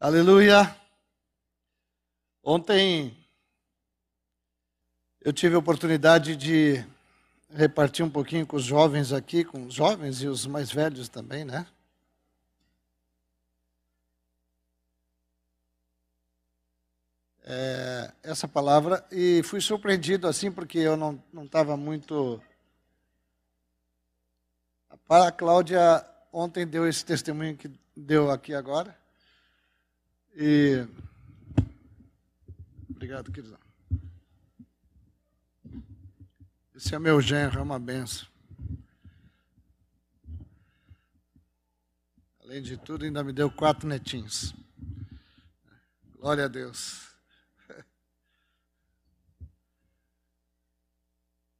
Aleluia. Ontem eu tive a oportunidade de repartir um pouquinho com os jovens aqui, com os jovens e os mais velhos também, né? É, essa palavra e fui surpreendido assim porque eu não não estava muito. A Cláudia ontem deu esse testemunho que deu aqui agora. E. Obrigado, querido. Esse é meu genro, é uma benção. Além de tudo, ainda me deu quatro netinhos. Glória a Deus.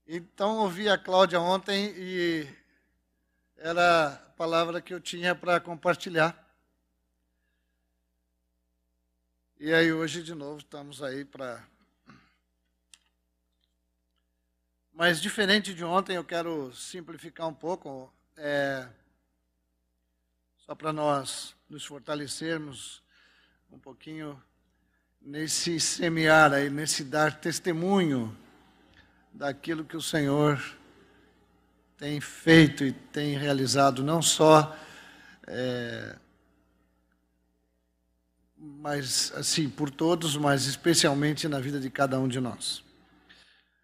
Então, ouvi a Cláudia ontem e era a palavra que eu tinha para compartilhar. E aí hoje de novo estamos aí para. Mas diferente de ontem, eu quero simplificar um pouco, é... só para nós nos fortalecermos um pouquinho nesse semear aí, nesse dar testemunho daquilo que o Senhor tem feito e tem realizado, não só é, mas assim, por todos, mas especialmente na vida de cada um de nós.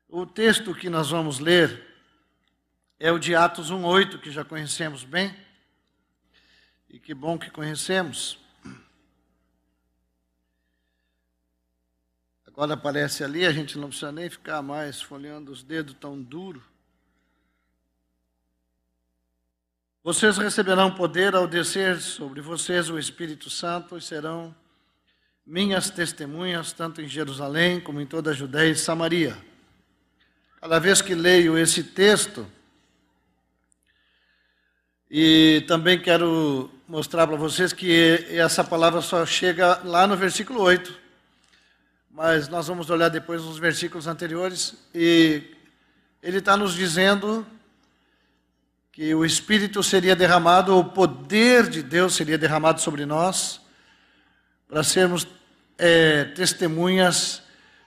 O texto que nós vamos ler é o de Atos 1:8, que já conhecemos bem. E que bom que conhecemos. Agora aparece ali, a gente não precisa nem ficar mais folheando os dedos tão duro. Vocês receberão poder ao descer sobre vocês o Espírito Santo e serão minhas testemunhas, tanto em Jerusalém como em toda a Judéia e Samaria. Cada vez que leio esse texto, e também quero mostrar para vocês que essa palavra só chega lá no versículo 8, mas nós vamos olhar depois nos versículos anteriores, e ele está nos dizendo que o Espírito seria derramado, o poder de Deus seria derramado sobre nós, para sermos é, testemunhas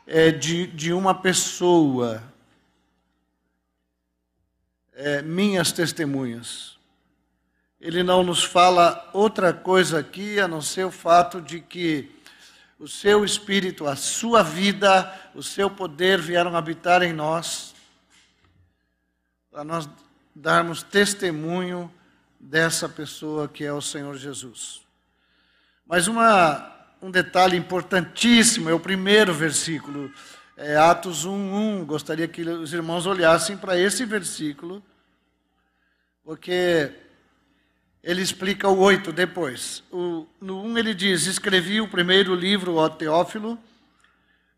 é, de, de uma pessoa, é, minhas testemunhas. Ele não nos fala outra coisa aqui a não ser o fato de que o seu espírito, a sua vida, o seu poder vieram habitar em nós, para nós darmos testemunho dessa pessoa que é o Senhor Jesus. Mas uma, um detalhe importantíssimo é o primeiro versículo, é Atos 1:1. Gostaria que os irmãos olhassem para esse versículo, porque ele explica o 8 depois. O, no 1 ele diz: Escrevi o primeiro livro ao Teófilo,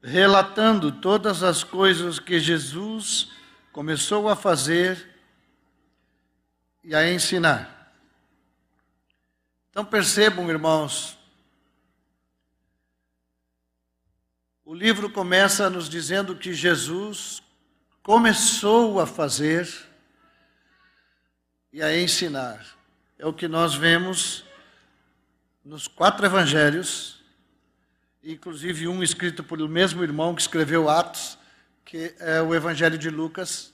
relatando todas as coisas que Jesus começou a fazer e a ensinar. Então percebam, irmãos, O livro começa nos dizendo que Jesus começou a fazer e a ensinar. É o que nós vemos nos quatro evangelhos, inclusive um escrito por o mesmo irmão que escreveu Atos, que é o evangelho de Lucas.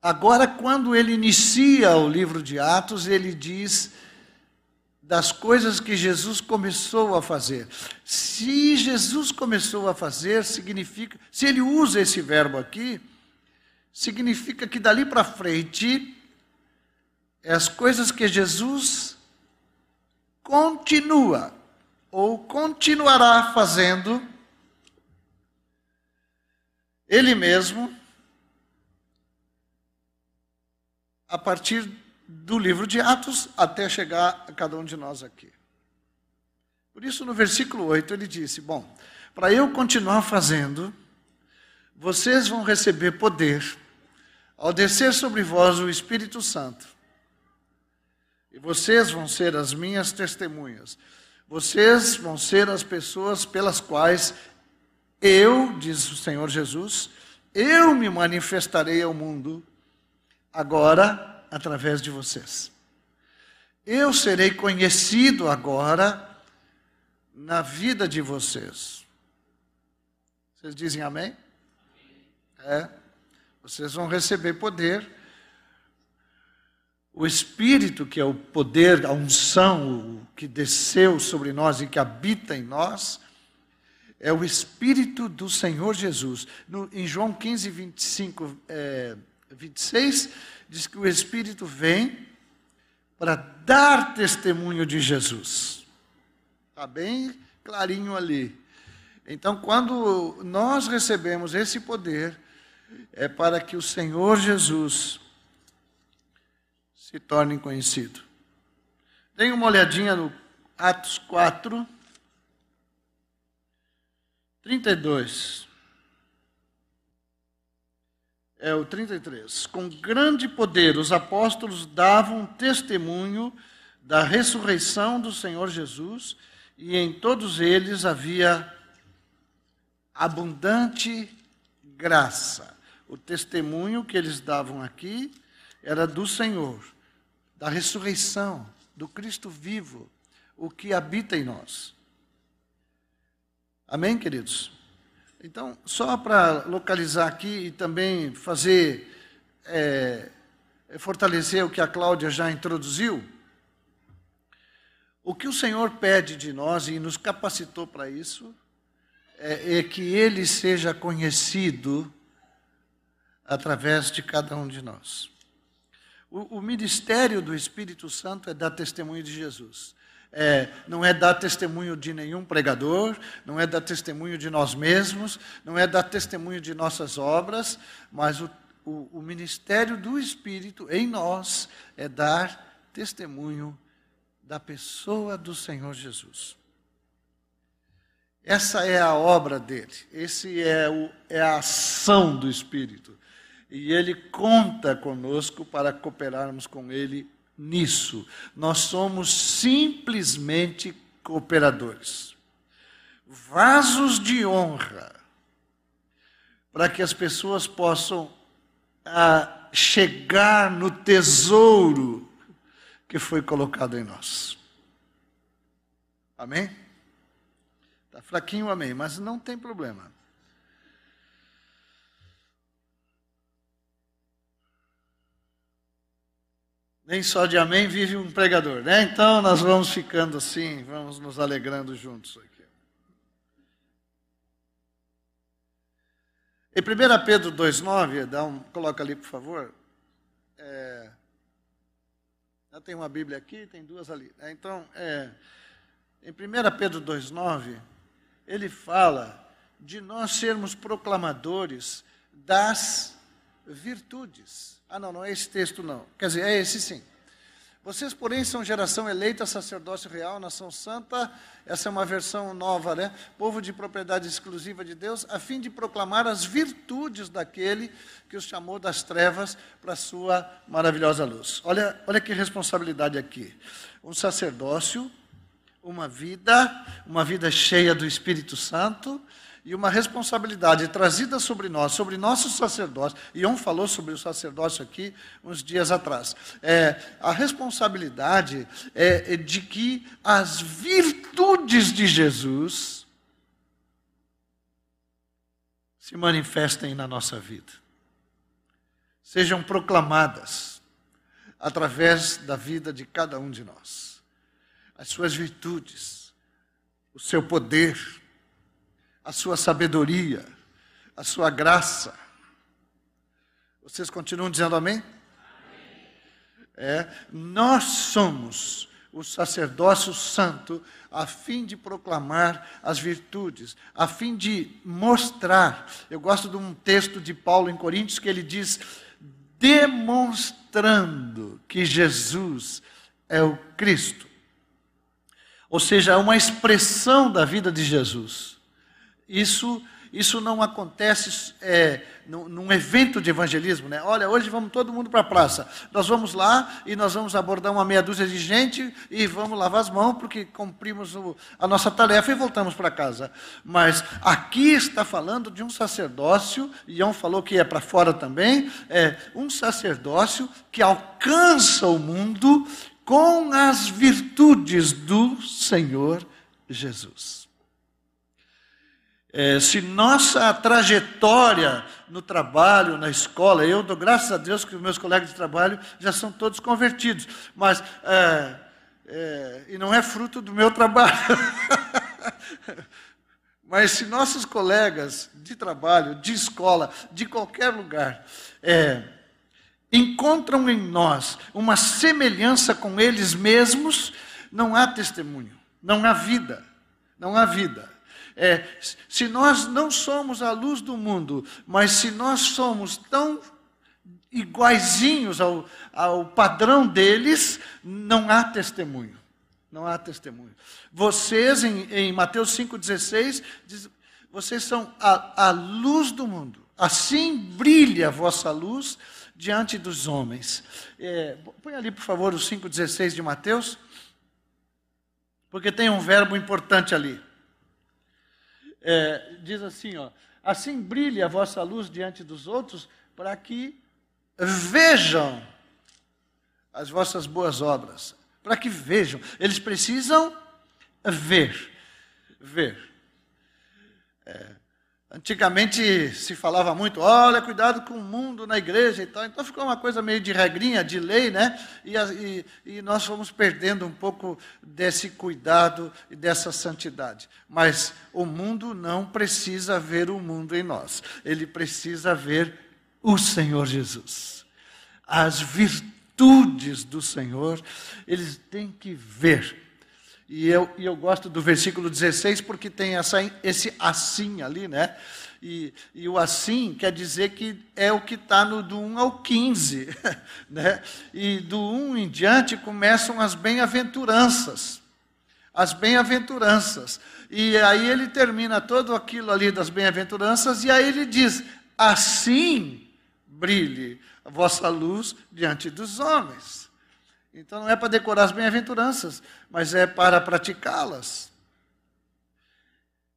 Agora, quando ele inicia o livro de Atos, ele diz das coisas que Jesus começou a fazer. Se Jesus começou a fazer, significa, se ele usa esse verbo aqui, significa que dali para frente, as coisas que Jesus continua ou continuará fazendo, ele mesmo, a partir do livro de Atos até chegar a cada um de nós aqui. Por isso, no versículo 8, ele disse: Bom, para eu continuar fazendo, vocês vão receber poder ao descer sobre vós o Espírito Santo. E vocês vão ser as minhas testemunhas. Vocês vão ser as pessoas pelas quais eu, diz o Senhor Jesus, eu me manifestarei ao mundo agora através de vocês. eu serei conhecido agora na vida de vocês. Vocês dizem amém? É. Vocês vão receber poder. O Espírito, que é o poder, a unção, o que desceu sobre nós e que habita em nós, é o Espírito do Senhor Jesus. No, em João 15, 25, é, 26, diz que o Espírito vem para dar testemunho de Jesus. Está bem clarinho ali. Então, quando nós recebemos esse poder, é para que o Senhor Jesus se torne conhecido. Dê uma olhadinha no Atos 4, 32. É o 33. Com grande poder, os apóstolos davam testemunho da ressurreição do Senhor Jesus, e em todos eles havia abundante graça. O testemunho que eles davam aqui era do Senhor, da ressurreição, do Cristo vivo, o que habita em nós. Amém, queridos? Então, só para localizar aqui e também fazer, é, fortalecer o que a Cláudia já introduziu, o que o Senhor pede de nós e nos capacitou para isso é, é que Ele seja conhecido através de cada um de nós. O, o ministério do Espírito Santo é dar testemunho de Jesus. É, não é dar testemunho de nenhum pregador, não é dar testemunho de nós mesmos, não é dar testemunho de nossas obras, mas o, o, o ministério do Espírito em nós é dar testemunho da pessoa do Senhor Jesus. Essa é a obra dele, esse é, o, é a ação do Espírito. E ele conta conosco para cooperarmos com ele nisso. Nós somos simplesmente cooperadores. Vasos de honra para que as pessoas possam ah, chegar no tesouro que foi colocado em nós. Amém? Está fraquinho, amém, mas não tem problema. Nem só de amém vive um pregador, né? Então nós vamos ficando assim, vamos nos alegrando juntos aqui. Em 1 Pedro 2,9, dá um, coloca ali, por favor. É, já tem uma Bíblia aqui, tem duas ali. Né? Então, é, em 1 Pedro 2,9, ele fala de nós sermos proclamadores das virtudes. Ah, não, não é esse texto, não. Quer dizer, é esse sim. Vocês, porém, são geração eleita, sacerdócio real, nação santa. Essa é uma versão nova, né? Povo de propriedade exclusiva de Deus, a fim de proclamar as virtudes daquele que os chamou das trevas para a sua maravilhosa luz. Olha, olha que responsabilidade aqui. Um sacerdócio, uma vida, uma vida cheia do Espírito Santo, e uma responsabilidade trazida sobre nós, sobre nosso sacerdócio. Ion falou sobre o sacerdócio aqui uns dias atrás. É, a responsabilidade é de que as virtudes de Jesus se manifestem na nossa vida, sejam proclamadas através da vida de cada um de nós. As suas virtudes, o seu poder, a sua sabedoria, a sua graça. Vocês continuam dizendo amém? É, nós somos o sacerdócio santo a fim de proclamar as virtudes, a fim de mostrar. Eu gosto de um texto de Paulo em Coríntios que ele diz: demonstrando que Jesus é o Cristo. Ou seja, é uma expressão da vida de Jesus. Isso, isso não acontece é, num, num, evento de evangelismo, né? Olha, hoje vamos todo mundo para a praça. Nós vamos lá e nós vamos abordar uma meia dúzia de gente e vamos lavar as mãos porque cumprimos o, a nossa tarefa e voltamos para casa. Mas aqui está falando de um sacerdócio, e Ion falou que é para fora também, é um sacerdócio que alcança o mundo com as virtudes do Senhor Jesus. É, se nossa trajetória no trabalho, na escola, eu dou graças a Deus que os meus colegas de trabalho já são todos convertidos, mas é, é, e não é fruto do meu trabalho. mas se nossos colegas de trabalho, de escola, de qualquer lugar, é, encontram em nós uma semelhança com eles mesmos, não há testemunho, não há vida, não há vida. É, se nós não somos a luz do mundo, mas se nós somos tão iguaizinhos ao, ao padrão deles, não há testemunho. Não há testemunho. Vocês, em, em Mateus 5,16, diz, vocês são a, a luz do mundo. Assim brilha a vossa luz diante dos homens. É, põe ali, por favor, o 5,16 de Mateus, porque tem um verbo importante ali é, diz assim: ó, assim brilhe a vossa luz diante dos outros, para que vejam as vossas boas obras. Para que vejam. Eles precisam ver. Ver. É, Antigamente se falava muito, olha, cuidado com o mundo na igreja e tal. Então ficou uma coisa meio de regrinha, de lei, né? E, e, e, nós fomos perdendo um pouco desse cuidado e dessa santidade. Mas o mundo não precisa ver o mundo em nós. Ele precisa ver o Senhor Jesus. As virtudes do Senhor, eles têm que ver e eu, e eu gosto do versículo 16 porque tem essa, esse assim ali, né? E, e o assim quer dizer que é o que está no do 1 ao 15, né? E do 1 em diante começam as bem-aventuranças. As bem-aventuranças. E aí ele termina todo aquilo ali das bem-aventuranças e aí ele diz: assim brilhe a vossa luz diante dos homens. Então não é para decorar as bem-aventuranças, mas é para praticá-las.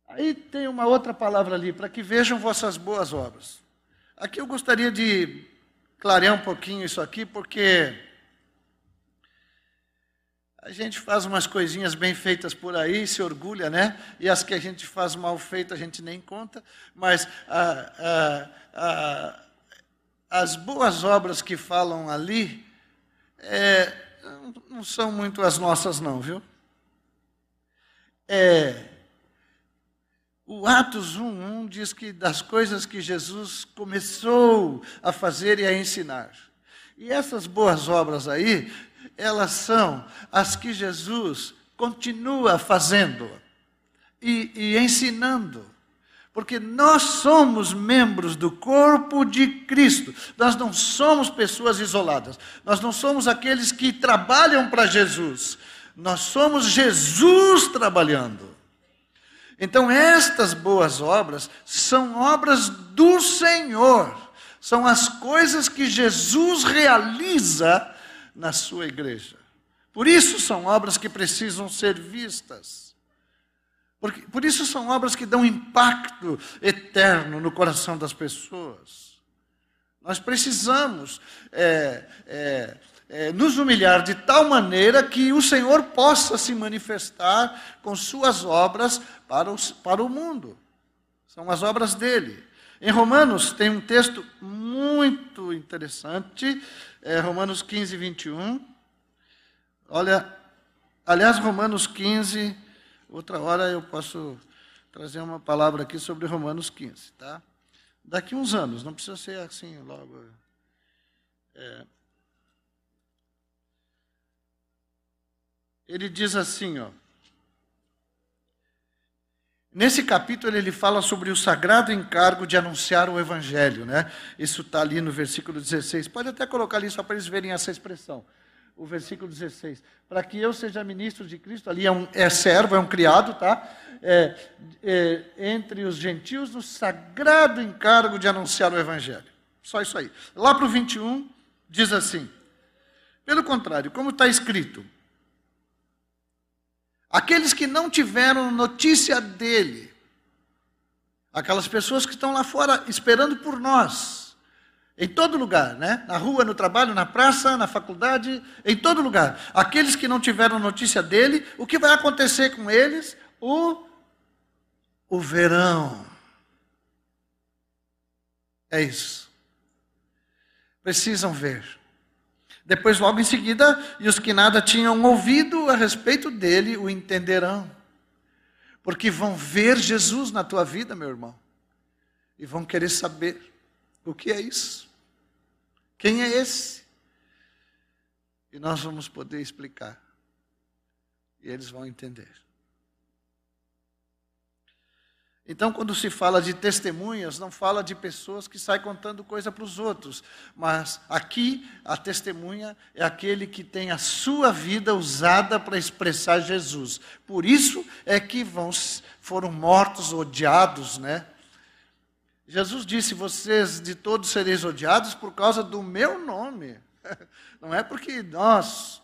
Aí tem uma outra palavra ali, para que vejam vossas boas obras. Aqui eu gostaria de clarear um pouquinho isso aqui, porque a gente faz umas coisinhas bem feitas por aí, se orgulha, né? E as que a gente faz mal feito a gente nem conta, mas ah, ah, ah, as boas obras que falam ali, é, não são muito as nossas, não, viu? É, o Atos 1.1 diz que das coisas que Jesus começou a fazer e a ensinar. E essas boas obras aí, elas são as que Jesus continua fazendo e, e ensinando porque nós somos membros do corpo de Cristo. Nós não somos pessoas isoladas. Nós não somos aqueles que trabalham para Jesus. Nós somos Jesus trabalhando. Então, estas boas obras são obras do Senhor. São as coisas que Jesus realiza na sua igreja. Por isso são obras que precisam ser vistas. Porque, por isso são obras que dão impacto eterno no coração das pessoas. Nós precisamos é, é, é, nos humilhar de tal maneira que o Senhor possa se manifestar com suas obras para, os, para o mundo. São as obras dele. Em Romanos tem um texto muito interessante, é Romanos 15, 21. Olha, aliás, Romanos 15, Outra hora eu posso trazer uma palavra aqui sobre Romanos 15, tá? Daqui uns anos, não precisa ser assim logo. É. Ele diz assim, ó. Nesse capítulo ele fala sobre o sagrado encargo de anunciar o evangelho, né? Isso está ali no versículo 16. Pode até colocar ali só para eles verem essa expressão o versículo 16. Para que eu seja ministro de Cristo, ali é, um, é servo, é um criado, tá? É, é, entre os gentios, no sagrado encargo de anunciar o Evangelho. Só isso aí. Lá para o 21, diz assim: pelo contrário, como está escrito, aqueles que não tiveram notícia dele, aquelas pessoas que estão lá fora esperando por nós, Em todo lugar, né? Na rua, no trabalho, na praça, na faculdade, em todo lugar. Aqueles que não tiveram notícia dele, o que vai acontecer com eles? O, o verão. É isso. Precisam ver. Depois, logo em seguida, e os que nada tinham ouvido a respeito dele o entenderão. Porque vão ver Jesus na tua vida, meu irmão. E vão querer saber o que é isso. Quem é esse? E nós vamos poder explicar. E eles vão entender. Então, quando se fala de testemunhas, não fala de pessoas que saem contando coisa para os outros, mas aqui a testemunha é aquele que tem a sua vida usada para expressar Jesus. Por isso é que vão, foram mortos, odiados, né? Jesus disse: Vocês de todos sereis odiados por causa do meu nome. Não é porque nós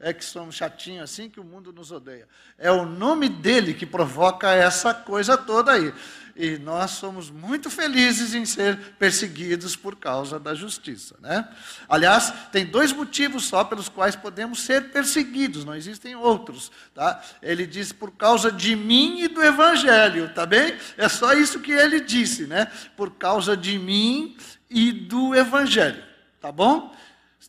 é que somos chatinhos assim que o mundo nos odeia. É o nome dele que provoca essa coisa toda aí. E nós somos muito felizes em ser perseguidos por causa da justiça, né? Aliás, tem dois motivos só pelos quais podemos ser perseguidos, não existem outros, tá? Ele diz por causa de mim e do evangelho, tá bem? É só isso que ele disse, né? Por causa de mim e do evangelho, tá bom?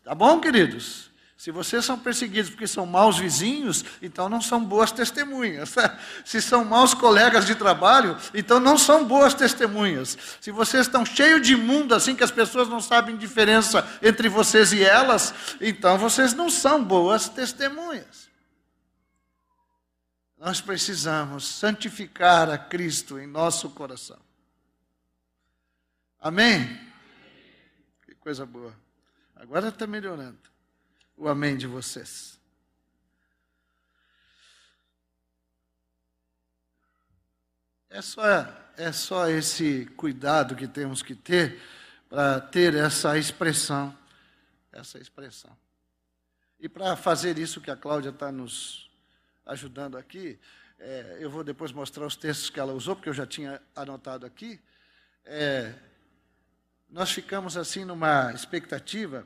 Tá bom, queridos? Se vocês são perseguidos porque são maus vizinhos, então não são boas testemunhas. Se são maus colegas de trabalho, então não são boas testemunhas. Se vocês estão cheios de mundo, assim que as pessoas não sabem diferença entre vocês e elas, então vocês não são boas testemunhas. Nós precisamos santificar a Cristo em nosso coração. Amém? Que coisa boa. Agora está melhorando o amém de vocês. É só, é só esse cuidado que temos que ter para ter essa expressão, essa expressão. E para fazer isso que a Cláudia está nos ajudando aqui, é, eu vou depois mostrar os textos que ela usou, porque eu já tinha anotado aqui. É, nós ficamos assim numa expectativa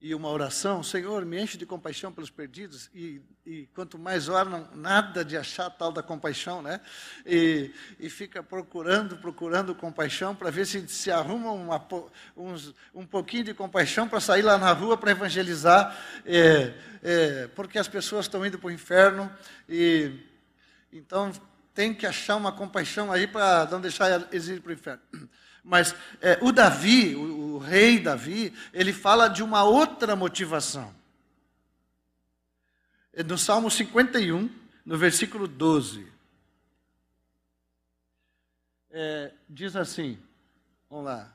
e uma oração, Senhor, me enche de compaixão pelos perdidos, e, e quanto mais oram, nada de achar tal da compaixão, né? E, e fica procurando, procurando compaixão para ver se se arruma uma, uns, um pouquinho de compaixão para sair lá na rua para evangelizar, é, é, porque as pessoas estão indo para o inferno, e então tem que achar uma compaixão aí para não deixar eles ir para o inferno. Mas é, o Davi, o, o rei Davi, ele fala de uma outra motivação. É no Salmo 51, no versículo 12. É, diz assim, vamos lá.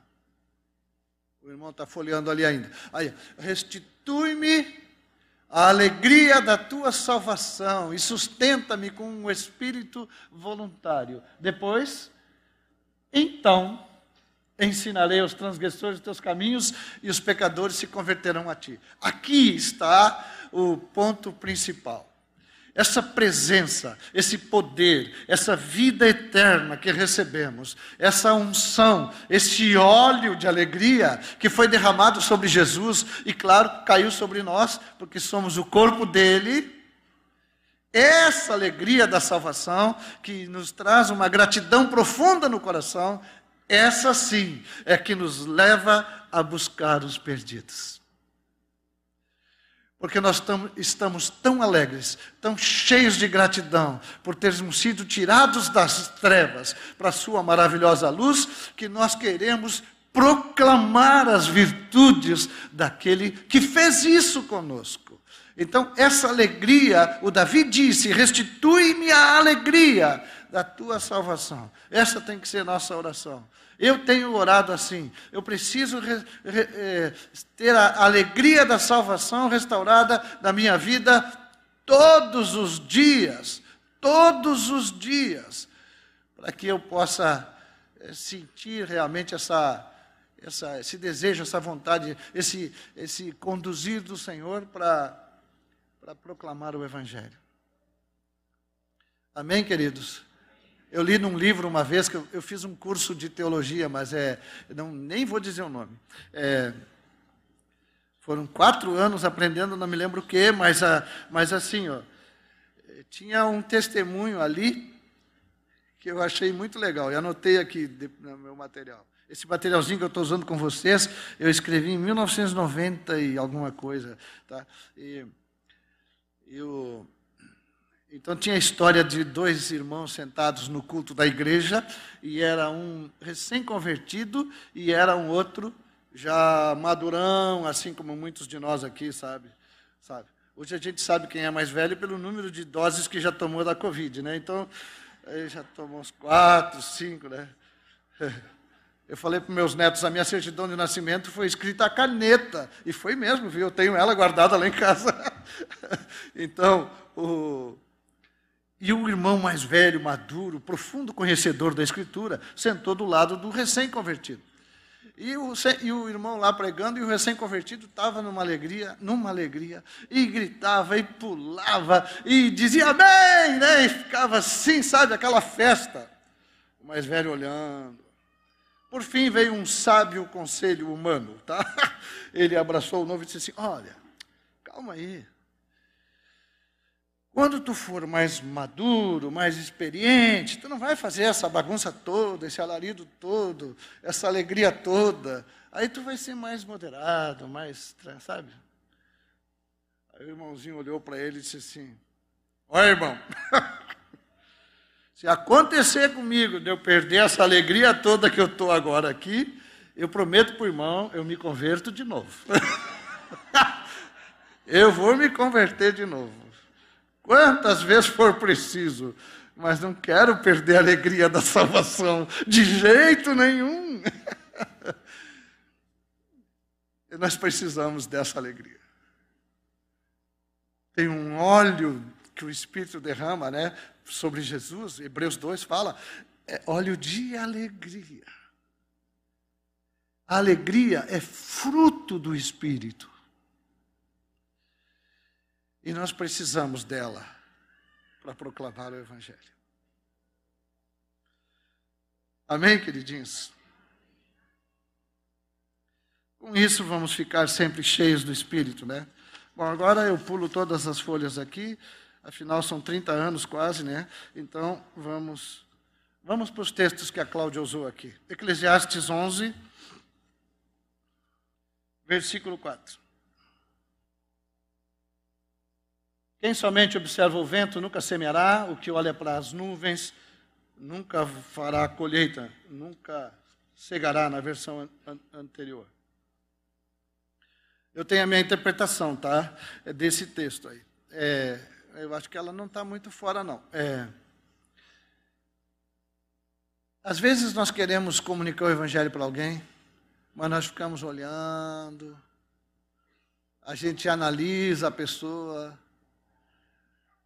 O irmão está folheando ali ainda. Aí, restitui-me a alegria da tua salvação e sustenta-me com um espírito voluntário. Depois, então ensinarei aos transgressores os teus caminhos e os pecadores se converterão a ti. Aqui está o ponto principal. Essa presença, esse poder, essa vida eterna que recebemos, essa unção, esse óleo de alegria que foi derramado sobre Jesus e, claro, caiu sobre nós, porque somos o corpo dele. Essa alegria da salvação, que nos traz uma gratidão profunda no coração, essa sim é que nos leva a buscar os perdidos. Porque nós estamos tão alegres, tão cheios de gratidão por termos sido tirados das trevas para a Sua maravilhosa luz, que nós queremos proclamar as virtudes daquele que fez isso conosco. Então, essa alegria, o Davi disse: restitui-me a alegria da tua salvação. Essa tem que ser nossa oração. Eu tenho orado assim. Eu preciso re, re, é, ter a alegria da salvação restaurada na minha vida todos os dias. Todos os dias. Para que eu possa é, sentir realmente essa, essa, esse desejo, essa vontade, esse, esse conduzir do Senhor para, para proclamar o Evangelho. Amém, queridos? Eu li num livro uma vez que eu, eu fiz um curso de teologia, mas é, não, nem vou dizer o nome. É, foram quatro anos aprendendo, não me lembro o quê, mas, a, mas assim, ó, tinha um testemunho ali que eu achei muito legal, e anotei aqui no meu material. Esse materialzinho que eu estou usando com vocês, eu escrevi em 1990 e alguma coisa. Tá? E, eu, então tinha a história de dois irmãos sentados no culto da igreja, e era um recém-convertido e era um outro já madurão, assim como muitos de nós aqui, sabe? sabe? Hoje a gente sabe quem é mais velho pelo número de doses que já tomou da Covid, né? Então, já tomou uns quatro, cinco, né? Eu falei para meus netos, a minha certidão de nascimento foi escrita a caneta. E foi mesmo, viu? Eu tenho ela guardada lá em casa. então, o, e o irmão mais velho, maduro, profundo conhecedor da Escritura, sentou do lado do recém-convertido. E o, e o, irmão lá pregando, e o recém-convertido estava numa alegria, numa alegria, e gritava, e pulava, e dizia amém, né? E ficava assim, sabe, aquela festa. O mais velho olhando. Por fim veio um sábio conselho humano, tá? Ele abraçou o novo e disse assim: Olha, calma aí. Quando tu for mais maduro, mais experiente, tu não vai fazer essa bagunça toda, esse alarido todo, essa alegria toda. Aí tu vai ser mais moderado, mais, sabe? Aí o irmãozinho olhou para ele e disse assim: Olha, irmão, se acontecer comigo de eu perder essa alegria toda que eu estou agora aqui, eu prometo para o irmão, eu me converto de novo. eu vou me converter de novo quantas vezes for preciso, mas não quero perder a alegria da salvação, de jeito nenhum. e nós precisamos dessa alegria. Tem um óleo que o Espírito derrama né, sobre Jesus, Hebreus 2 fala, é óleo de alegria. A alegria é fruto do Espírito. E nós precisamos dela para proclamar o Evangelho. Amém, queridinhos? Com isso, vamos ficar sempre cheios do Espírito, né? Bom, agora eu pulo todas as folhas aqui, afinal são 30 anos quase, né? Então, vamos, vamos para os textos que a Cláudia usou aqui. Eclesiastes 11, versículo 4. Quem somente observa o vento nunca semeará, o que olha para as nuvens nunca fará colheita, nunca cegará na versão an anterior. Eu tenho a minha interpretação, tá? É desse texto aí. É, eu acho que ela não está muito fora, não. É, às vezes nós queremos comunicar o Evangelho para alguém, mas nós ficamos olhando, a gente analisa a pessoa,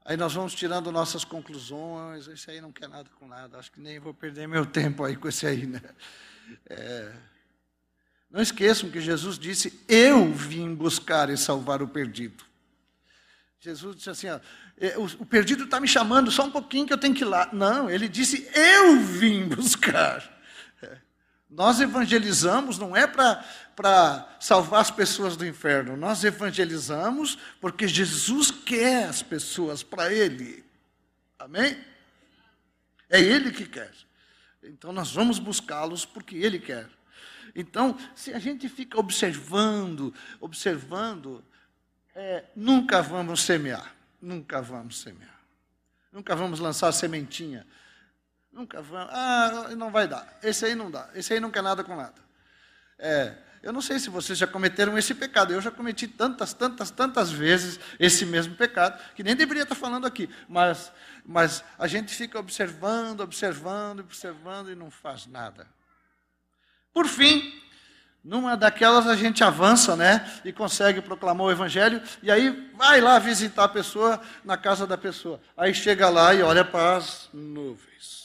Aí nós vamos tirando nossas conclusões. Esse aí não quer nada com nada. Acho que nem vou perder meu tempo aí com esse aí, né? É... Não esqueçam que Jesus disse: Eu vim buscar e salvar o perdido. Jesus disse assim: ó, é, o perdido está me chamando, só um pouquinho que eu tenho que ir lá. Não, ele disse: Eu vim buscar. Nós evangelizamos não é para salvar as pessoas do inferno, nós evangelizamos porque Jesus quer as pessoas para Ele. Amém? É Ele que quer. Então nós vamos buscá-los porque Ele quer. Então, se a gente fica observando, observando, é, nunca vamos semear. Nunca vamos semear. Nunca vamos lançar sementinha. Nunca vão. Ah, não vai dar. Esse aí não dá. Esse aí não quer nada com nada. É, eu não sei se vocês já cometeram esse pecado. Eu já cometi tantas, tantas, tantas vezes esse mesmo pecado, que nem deveria estar falando aqui. Mas, mas a gente fica observando, observando, observando e não faz nada. Por fim, numa daquelas a gente avança, né? E consegue proclamar o evangelho. E aí vai lá visitar a pessoa na casa da pessoa. Aí chega lá e olha para as nuvens.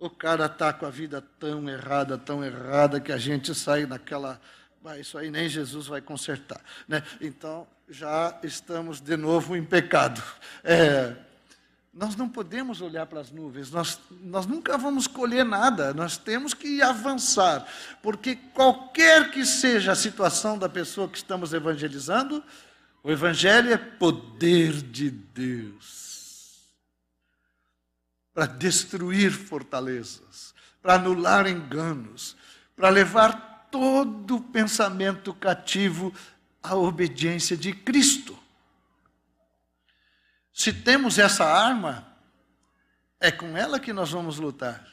O cara está com a vida tão errada, tão errada, que a gente sai naquela. Ah, isso aí nem Jesus vai consertar. Né? Então, já estamos de novo em pecado. É, nós não podemos olhar para as nuvens, nós, nós nunca vamos colher nada, nós temos que avançar, porque qualquer que seja a situação da pessoa que estamos evangelizando, o Evangelho é poder de Deus para destruir fortalezas, para anular enganos, para levar todo pensamento cativo à obediência de Cristo. Se temos essa arma, é com ela que nós vamos lutar.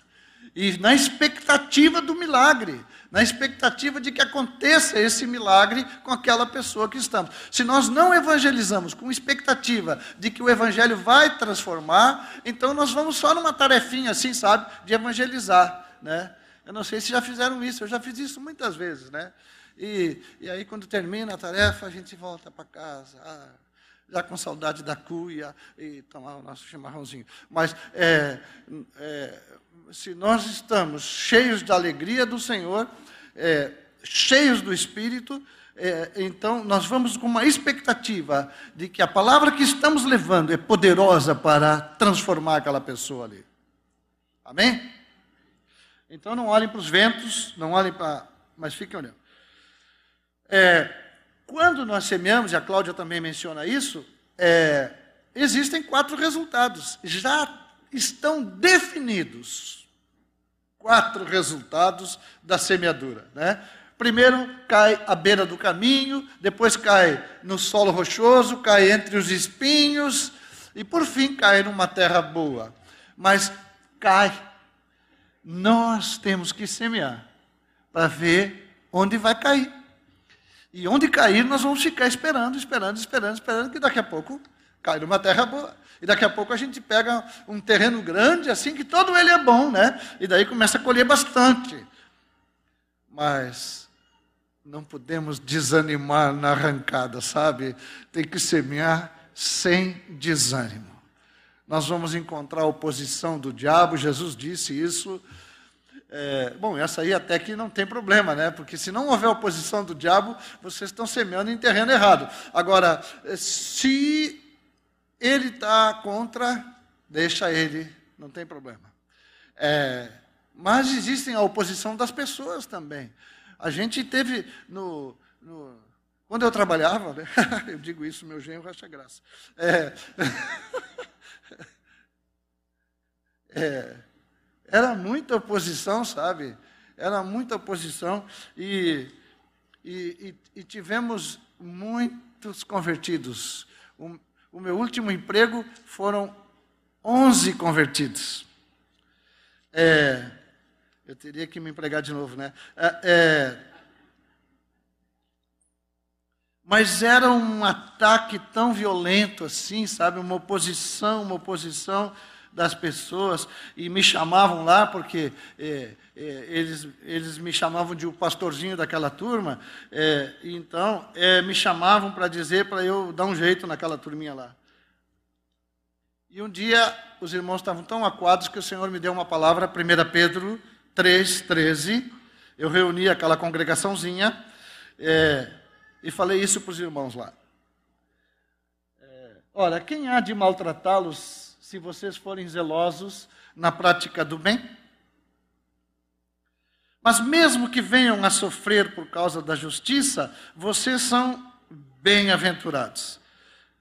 E na expectativa do milagre, na expectativa de que aconteça esse milagre com aquela pessoa que estamos. Se nós não evangelizamos com expectativa de que o evangelho vai transformar, então nós vamos só numa tarefinha assim, sabe, de evangelizar, né? Eu não sei se já fizeram isso, eu já fiz isso muitas vezes, né? E, e aí quando termina a tarefa, a gente volta para casa. Ah, já com saudade da cuia e tomar o nosso chimarrãozinho. Mas é, é, se nós estamos cheios da alegria do Senhor, é, cheios do Espírito, é, então nós vamos com uma expectativa de que a palavra que estamos levando é poderosa para transformar aquela pessoa ali. Amém? Então não olhem para os ventos, não olhem para. Mas fiquem olhando. É, quando nós semeamos, e a Cláudia também menciona isso, é, existem quatro resultados. Já estão definidos quatro resultados da semeadura. Né? Primeiro cai à beira do caminho, depois cai no solo rochoso, cai entre os espinhos e por fim cai numa terra boa. Mas cai. Nós temos que semear para ver onde vai cair. E onde cair, nós vamos ficar esperando, esperando, esperando, esperando, que daqui a pouco cai numa terra boa. E daqui a pouco a gente pega um terreno grande, assim, que todo ele é bom, né? E daí começa a colher bastante. Mas não podemos desanimar na arrancada, sabe? Tem que semear sem desânimo. Nós vamos encontrar a oposição do diabo, Jesus disse isso é, bom, essa aí até que não tem problema, né? Porque se não houver oposição do diabo, vocês estão semeando em terreno errado. Agora, se ele está contra, deixa ele, não tem problema. É, mas existem a oposição das pessoas também. A gente teve no, no quando eu trabalhava, né? eu digo isso, meu genro acha graça. É, é, era muita oposição, sabe? Era muita oposição e, e, e, e tivemos muitos convertidos. O, o, meu último emprego foram 11 convertidos. É, eu teria que me empregar de novo, né? É, é, mas era um ataque tão violento assim, sabe? Uma oposição, uma oposição das pessoas e me chamavam lá porque é, é, eles, eles me chamavam de o pastorzinho daquela turma, é, então é, me chamavam para dizer para eu dar um jeito naquela turminha lá. E um dia os irmãos estavam tão aquados que o Senhor me deu uma palavra, 1 Pedro 3, 13. Eu reuni aquela congregaçãozinha é, e falei isso para os irmãos lá. É, Ora, quem há de maltratá-los se vocês forem zelosos na prática do bem? Mas mesmo que venham a sofrer por causa da justiça, vocês são bem-aventurados.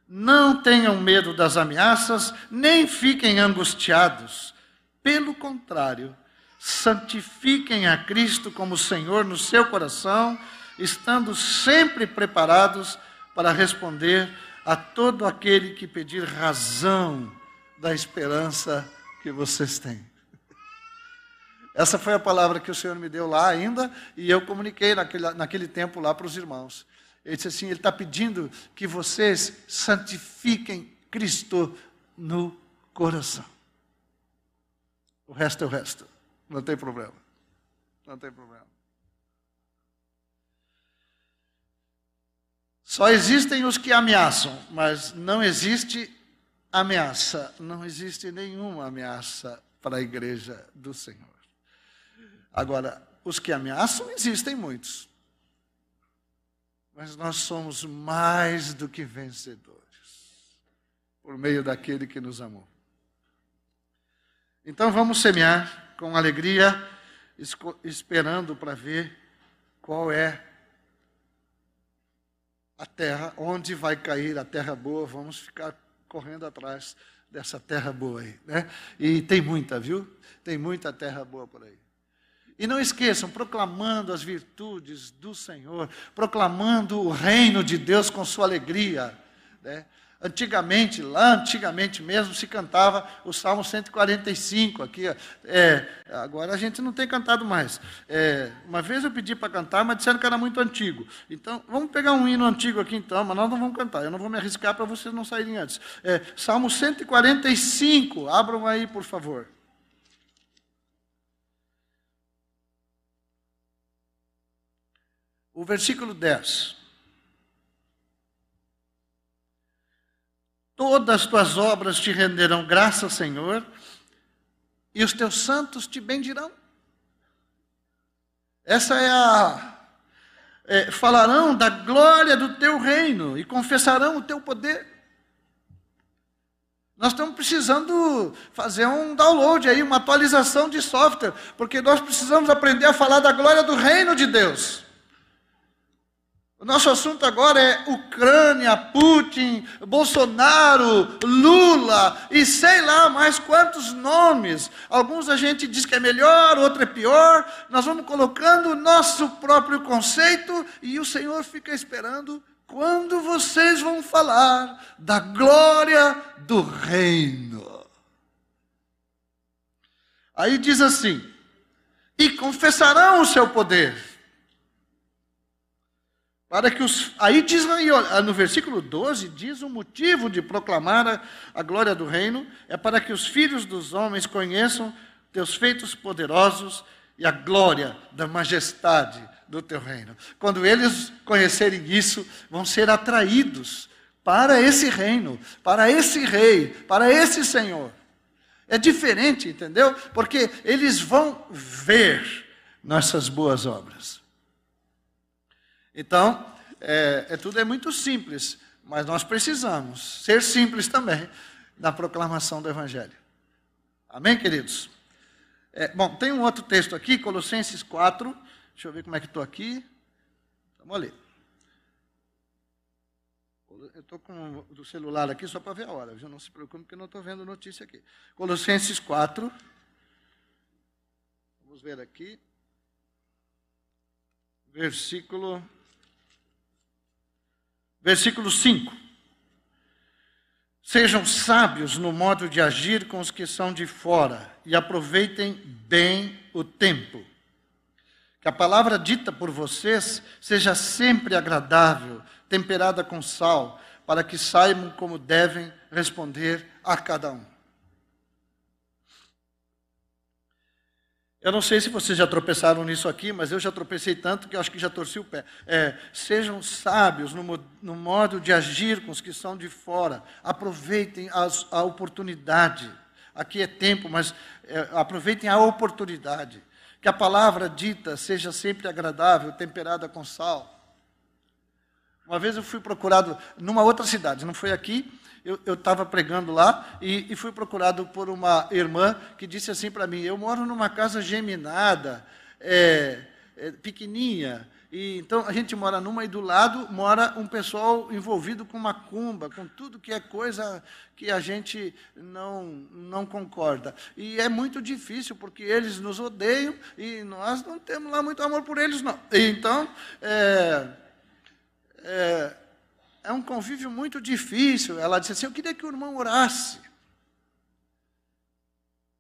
Não tenham medo das ameaças, nem fiquem angustiados. Pelo contrário, santifiquem a Cristo como Senhor no seu coração, estando sempre preparados para responder a todo aquele que pedir razão da esperança que vocês têm. Essa foi a palavra que o Senhor me deu lá ainda, e eu comuniquei naquele, naquele tempo lá para os irmãos. Ele disse assim: Ele está pedindo que vocês santifiquem Cristo no coração. O resto é o resto. Não tem problema. Não tem problema. Só existem os que ameaçam, mas não existe ameaça. Não existe nenhuma ameaça para a igreja do Senhor. Agora, os que ameaçam, existem muitos. Mas nós somos mais do que vencedores, por meio daquele que nos amou. Então vamos semear com alegria, esperando para ver qual é a terra, onde vai cair a terra boa, vamos ficar correndo atrás dessa terra boa aí, né? E tem muita, viu? Tem muita terra boa por aí. E não esqueçam, proclamando as virtudes do Senhor, proclamando o reino de Deus com sua alegria, né? Antigamente, lá antigamente mesmo, se cantava o Salmo 145. Aqui, é, agora a gente não tem cantado mais. É, uma vez eu pedi para cantar, mas disseram que era muito antigo. Então, vamos pegar um hino antigo aqui então, mas nós não vamos cantar. Eu não vou me arriscar para vocês não saírem antes. É, Salmo 145, abram aí, por favor. O versículo 10. Todas as tuas obras te renderão graça, Senhor, e os teus santos te bendirão. Essa é a. É, falarão da glória do teu reino e confessarão o teu poder. Nós estamos precisando fazer um download aí, uma atualização de software, porque nós precisamos aprender a falar da glória do reino de Deus. Nosso assunto agora é Ucrânia, Putin, Bolsonaro, Lula e sei lá mais quantos nomes. Alguns a gente diz que é melhor, outro é pior. Nós vamos colocando o nosso próprio conceito e o Senhor fica esperando quando vocês vão falar da glória do reino. Aí diz assim: e confessarão o seu poder para que os. Aí diz no versículo 12, diz o motivo de proclamar a, a glória do reino é para que os filhos dos homens conheçam teus feitos poderosos e a glória da majestade do teu reino. Quando eles conhecerem isso, vão ser atraídos para esse reino, para esse rei, para esse Senhor. É diferente, entendeu? Porque eles vão ver nossas boas obras. Então, é, é, tudo é muito simples, mas nós precisamos ser simples também na proclamação do Evangelho. Amém, queridos? É, bom, tem um outro texto aqui, Colossenses 4. Deixa eu ver como é que estou aqui. Vamos ler. Eu estou com o celular aqui só para ver a hora, viu? Não se preocupe, porque eu não estou vendo notícia aqui. Colossenses 4. Vamos ver aqui. Versículo Versículo 5. Sejam sábios no modo de agir com os que são de fora e aproveitem bem o tempo. Que a palavra dita por vocês seja sempre agradável, temperada com sal, para que saibam como devem responder a cada um. Eu não sei se vocês já tropeçaram nisso aqui, mas eu já tropecei tanto que acho que já torci o pé. É, sejam sábios no, no, modo de agir com os que são de fora. Aproveitem as, a oportunidade. Aqui é tempo, mas é, aproveitem a oportunidade. Que a palavra dita seja sempre agradável, temperada com sal. Uma vez eu fui procurado numa outra cidade, não foi aqui, eu estava pregando lá e, e, fui procurado por uma irmã que disse assim para mim: Eu moro numa casa geminada, é, é, pequenininha, e então a gente mora numa e do lado mora um pessoal envolvido com macumba, com tudo que é coisa que a gente não, não concorda. E é muito difícil, porque eles nos odeiam e nós não temos lá muito amor por eles, não. Então, é, é é um convívio muito difícil. Ela disse assim: Eu queria que o irmão orasse.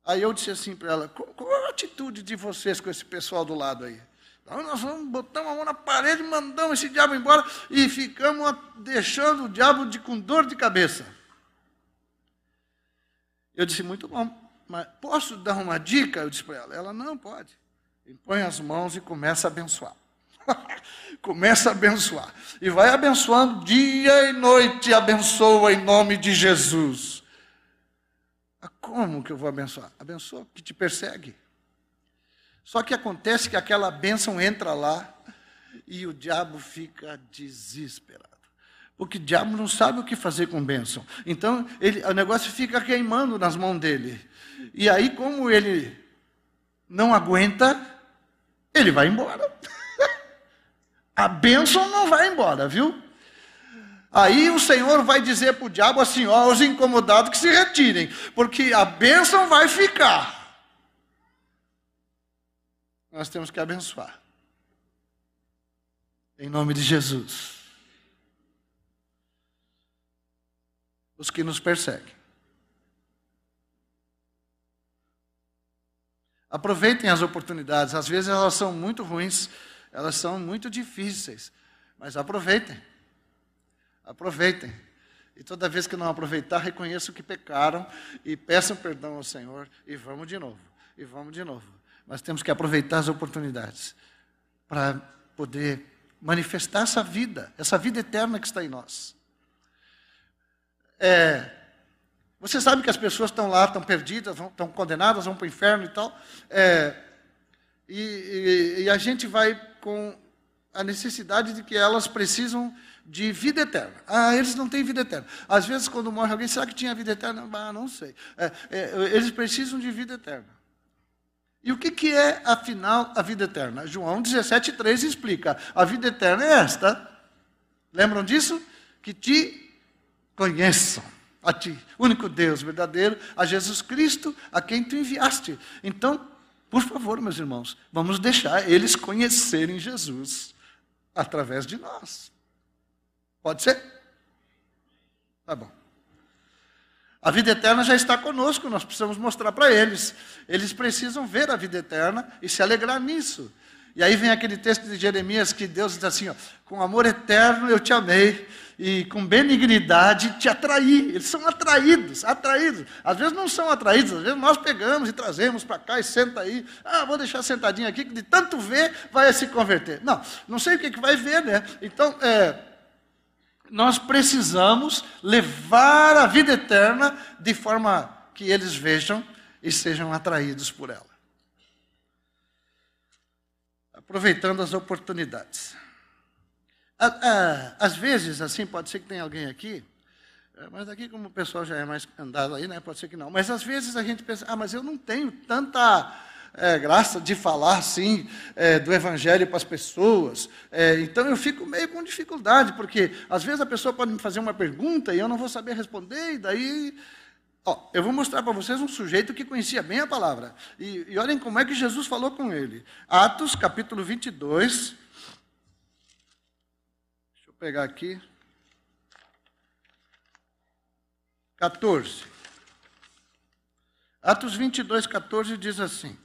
Aí eu disse assim para ela: Qual a atitude de vocês com esse pessoal do lado aí? Nós vamos botar uma mão na parede, mandamos esse diabo embora e ficamos deixando o diabo de, com dor de cabeça. Eu disse: Muito bom, mas posso dar uma dica? Eu disse para ela: Ela não pode. E põe as mãos e começa a abençoar. Começa a abençoar. E vai abençoando dia e noite, abençoa em nome de Jesus. Ah, como que eu vou abençoar? Abençoa que te persegue. Só que acontece que aquela bênção entra lá e o diabo fica desesperado. Porque o diabo não sabe o que fazer com bênção. Então, ele, o negócio fica queimando nas mãos dele. E aí, como ele não aguenta, ele vai embora. A bênção não vai embora, viu? Aí o Senhor vai dizer para o diabo assim: ó, os incomodados que se retirem, porque a bênção vai ficar. Nós temos que abençoar. Em nome de Jesus. Os que nos perseguem. Aproveitem as oportunidades. Às vezes elas são muito ruins, elas são muito difíceis, mas aproveitem. Aproveitem. E toda vez que não aproveitar, reconheçam que pecaram e peçam perdão ao Senhor e vamos de novo. E vamos de novo. Mas temos que aproveitar as oportunidades para poder manifestar essa vida, essa vida eterna que está em nós. É, você sabe que as pessoas estão lá, estão perdidas, estão condenadas, vão para o inferno e tal. É, e, e, e a gente vai com a necessidade de que elas precisam de vida eterna. Ah, eles não têm vida eterna. Às vezes, quando morre alguém, será que tinha vida eterna? Ah, não sei. É, é, eles precisam de vida eterna. E o que, que é, afinal, a vida eterna? João 17,3 explica: a vida eterna é esta. Lembram disso? Que te conheçam a ti, único Deus verdadeiro, a Jesus Cristo, a quem tu enviaste. Então, por favor, meus irmãos, vamos deixar eles conhecerem Jesus através de nós. Pode ser? Tá bom. A vida eterna já está conosco, nós precisamos mostrar para eles. Eles precisam ver a vida eterna e se alegrar nisso. E aí vem aquele texto de Jeremias que Deus diz assim: ó, com amor eterno eu te amei e com benignidade te atraí. Eles são atraídos, atraídos. Às vezes não são atraídos, às vezes nós pegamos e trazemos para cá e senta aí. Ah, vou deixar sentadinho aqui, que de tanto ver vai se converter. Não, não sei o que, que vai ver, né? Então, é, nós precisamos levar a vida eterna de forma que eles vejam e sejam atraídos por ela. Aproveitando as oportunidades. Às vezes, assim, pode ser que tenha alguém aqui, é, mas aqui, como o pessoal já é mais andado aí, né, pode ser que não. Mas às vezes a gente pensa, ah, mas eu não tenho tanta é, graça de falar assim é, do Evangelho para as pessoas. É, então eu fico meio com dificuldade, porque às vezes a pessoa pode me fazer uma pergunta e eu não vou saber responder, e daí. Ó, eu vou mostrar para vocês um sujeito que conhecia bem a palavra. E, e olhem como é que Jesus falou com ele. Atos, capítulo 22. Pegar aqui. 14. Atos 22, 14 diz assim: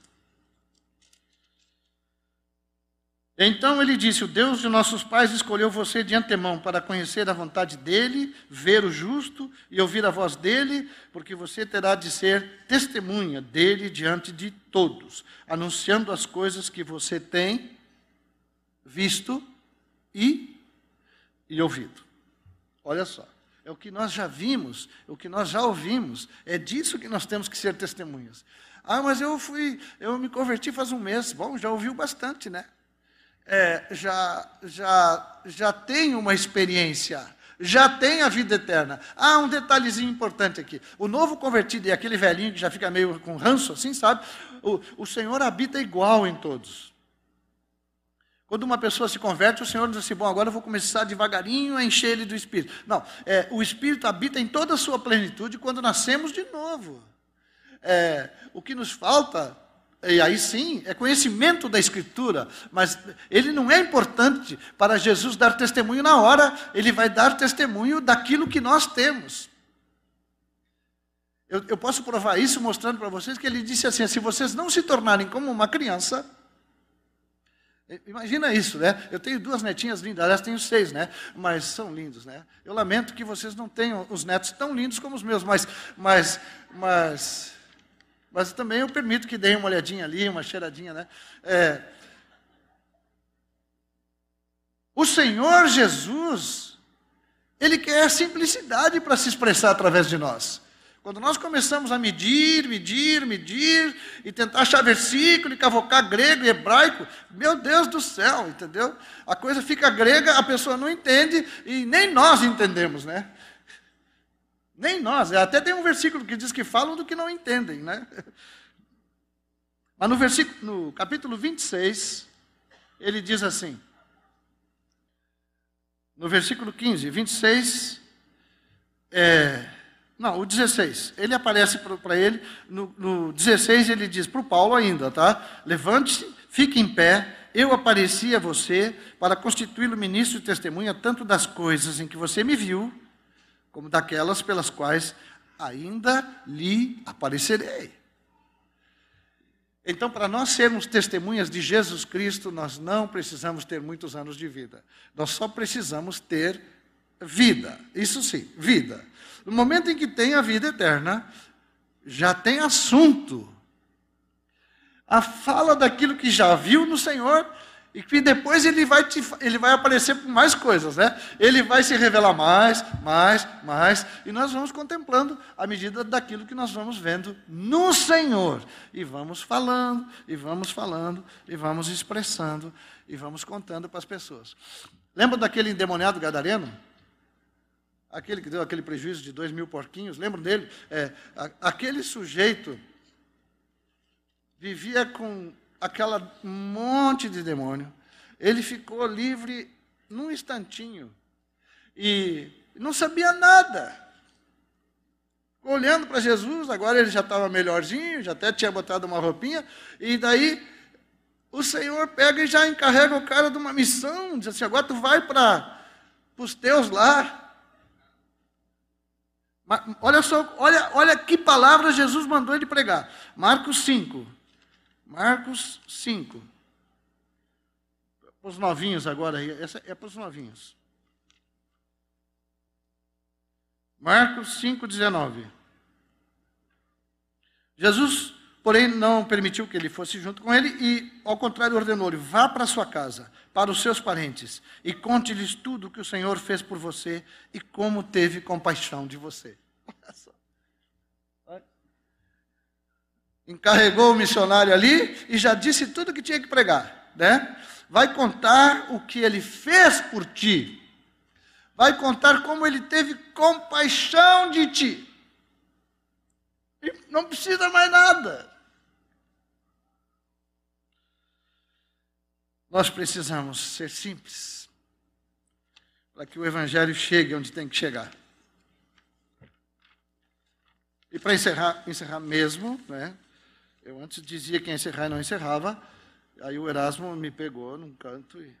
Então ele disse: O Deus de nossos pais escolheu você de antemão para conhecer a vontade dele, ver o justo e ouvir a voz dele, porque você terá de ser testemunha dele diante de todos, anunciando as coisas que você tem visto e, e ouvido. Olha só, é o que nós já vimos, é o que nós já ouvimos, é disso que nós temos que ser testemunhas. Ah, mas eu fui, eu me converti faz um mês. Bom, já ouviu bastante, né? é, já, já, já tem uma experiência, já tem a vida eterna. Ah, um detalhezinho importante aqui. O novo convertido e aquele velhinho que já fica meio com ranço, assim, sabe? O, o Senhor habita igual em todos. Quando uma pessoa se converte, o Senhor diz assim: bom, agora eu vou começar devagarinho a encher ele do Espírito. Não, é, o Espírito habita em toda a sua plenitude quando nascemos de novo. É, o que nos falta e aí sim, é conhecimento da Escritura, mas ele não é importante para Jesus dar testemunho na hora, ele vai dar testemunho daquilo que nós temos. Eu, eu posso provar isso mostrando para vocês que ele disse assim: se vocês não se tornarem como uma criança, Imagina isso, né? Eu tenho duas netinhas lindas, aliás, tenho seis, né? Mas são lindos, né? Eu lamento que vocês não tenham os netos tão lindos como os meus, mas, mas, mas mas também eu permito que deem uma olhadinha ali, uma cheiradinha, né? É, o Senhor Jesus, Ele quer simplicidade para se expressar através de nós. Quando nós começamos a medir, medir, medir, e tentar achar versículo, e cavocar grego e hebraico, meu Deus do céu, entendeu? A coisa fica grega, a pessoa não entende, e nem nós entendemos, né? Nem nós. Até tem um versículo que diz que falam do que não entendem, né? Mas no versículo, no capítulo 26, ele diz assim: no versículo 15, 26, é, não, o 16, ele aparece para ele, no, no 16 ele diz para o Paulo ainda, tá? Levante-se, fique em pé, eu apareci a você para constituí-lo ministro e testemunha tanto das coisas em que você me viu, como daquelas pelas quais ainda lhe aparecerei. Então, para nós sermos testemunhas de Jesus Cristo, nós não precisamos ter muitos anos de vida. Nós só precisamos ter vida. Isso sim, vida. No momento em que tem a vida eterna, já tem assunto. A fala daquilo que já viu no Senhor e que depois ele vai, te, ele vai aparecer com mais coisas, né? Ele vai se revelar mais, mais, mais, e nós vamos contemplando à medida daquilo que nós vamos vendo no Senhor. E vamos falando, e vamos falando, e vamos expressando, e vamos contando para as pessoas. Lembra daquele endemoniado gadareno? Aquele que deu aquele prejuízo de dois mil porquinhos, lembram dele? É, aquele sujeito vivia com aquela monte de demônio. Ele ficou livre num instantinho. E não sabia nada. Olhando para Jesus, agora ele já estava melhorzinho, já até tinha botado uma roupinha, e daí o Senhor pega e já encarrega o cara de uma missão, diz assim, agora tu vai para os teus lá. Olha só, olha, olha que palavra Jesus mandou ele pregar. Marcos 5, Marcos 5. Para os novinhos agora, essa é para os novinhos. Marcos 5, 19. Jesus, porém, não permitiu que ele fosse junto com ele e, ao contrário, ordenou-lhe: vá para sua casa, para os seus parentes, e conte-lhes tudo o que o Senhor fez por você e como teve compaixão de você. Encarregou o missionário ali e já disse tudo o que tinha que pregar, né? Vai contar o que ele fez por ti. Vai contar como ele teve compaixão de ti. E não precisa mais nada. Nós precisamos ser simples para que o evangelho chegue onde tem que chegar. E para encerrar, encerrar mesmo, né? Eu antes dizia que ia encerrar e não encerrava. Aí o Erasmo me pegou num canto e.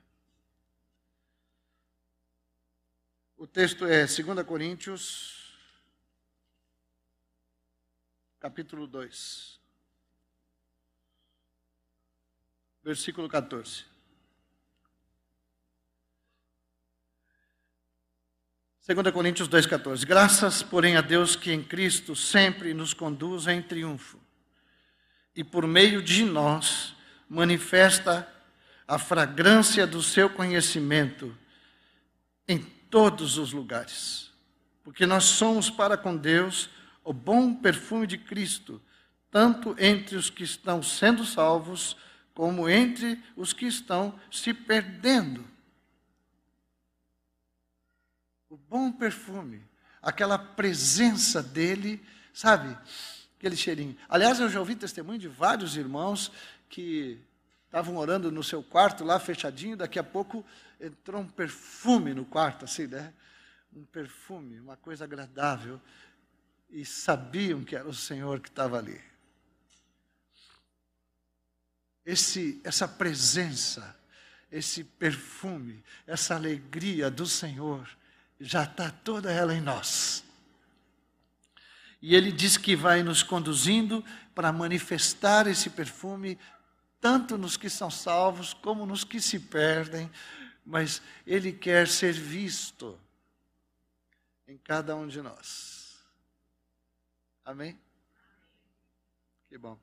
O texto é 2 Coríntios, capítulo 2, versículo 14. 2 Coríntios 2,14. Graças, porém, a Deus que em Cristo sempre nos conduz em triunfo e por meio de nós manifesta a fragrância do seu conhecimento em todos os lugares. Porque nós somos para com Deus o bom perfume de Cristo, tanto entre os que estão sendo salvos, como entre os que estão se perdendo. O bom perfume, aquela presença dele, sabe? aquele cheirinho. Aliás, eu já ouvi testemunho de vários irmãos que estavam orando no seu quarto lá fechadinho, daqui a pouco entrou um perfume no quarto, assim, né? Um perfume, uma coisa agradável. E sabiam que era o Senhor que estava ali. Esse, essa presença, esse perfume, essa alegria do Senhor, já está toda ela em nós. E ele diz que vai nos conduzindo para manifestar esse perfume, tanto nos que são salvos, como nos que se perdem, mas ele quer ser visto em cada um de nós. Amém? Que bom.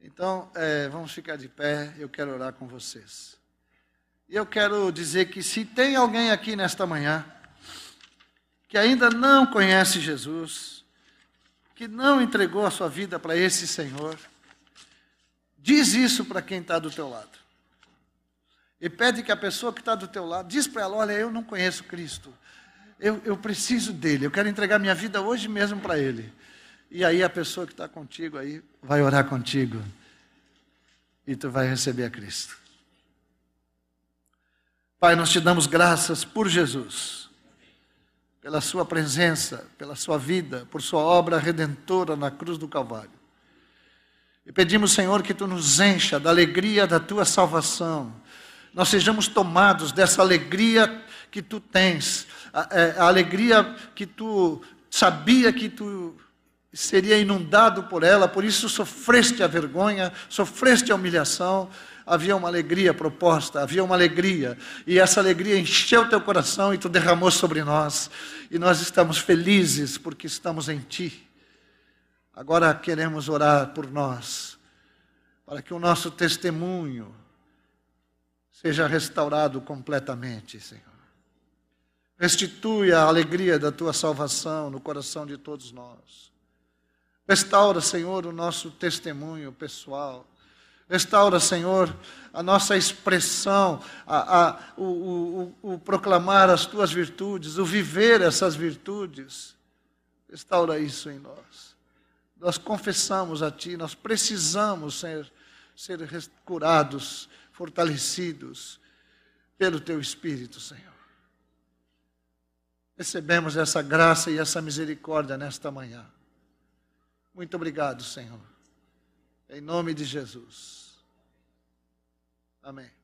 Então, é, vamos ficar de pé, eu quero orar com vocês. E eu quero dizer que se tem alguém aqui nesta manhã que ainda não conhece Jesus, que não entregou a sua vida para esse Senhor, diz isso para quem está do teu lado. E pede que a pessoa que está do teu lado, diz para ela, olha, eu não conheço Cristo. eu, eu preciso dele, eu quero entregar minha vida hoje mesmo para ele. E aí a pessoa que está contigo aí vai orar contigo. E tu vai receber a Cristo. Pai, nós te damos graças por Jesus, pela Sua presença, pela Sua vida, por Sua obra redentora na cruz do Calvário. E pedimos, Senhor, que Tu nos encha da alegria da Tua salvação. Nós sejamos tomados dessa alegria que Tu tens, a, é, a alegria que Tu sabia que Tu seria inundado por ela, por isso sofreste a vergonha, sofreste a humilhação havia uma alegria proposta, havia uma alegria, e essa alegria encheu teu coração e tu derramou sobre nós, e nós estamos felizes porque estamos em ti. Agora queremos orar por nós, para que o nosso testemunho seja restaurado completamente, Senhor. Restitui a alegria da tua salvação no coração de todos nós. Restaura, Senhor, o nosso testemunho pessoal Restaura, Senhor, a nossa expressão, a, a, o, o, o, proclamar as tuas virtudes, o viver essas virtudes. Restaura isso em nós. Nós confessamos a Ti, nós precisamos ser, ser curados, fortalecidos pelo Teu Espírito, Senhor. Recebemos essa graça e essa misericórdia nesta manhã. Muito obrigado, Senhor. Em nome de Jesus. Amém.